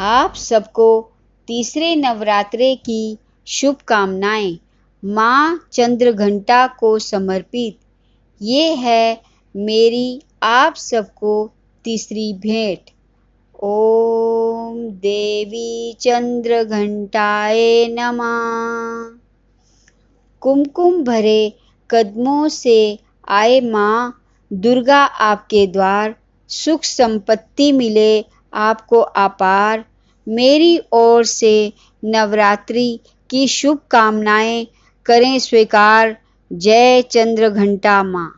आप सबको तीसरे नवरात्रे की शुभकामनाएँ। माँ चंद्र घंटा को समर्पित। ये है मेरी आप सबको तीसरी भेंट। ओम देवी चंद्र घंटाए नमः। कुमकुम भरे कदमों से आए माँ, दुर्गा आपके द्वार सुख संपत्ति मिले आपको अपार मेरी ओर से नवरात्रि की शुभकामनाएँ करें स्वीकार। जय चंद्र घंटा माँ।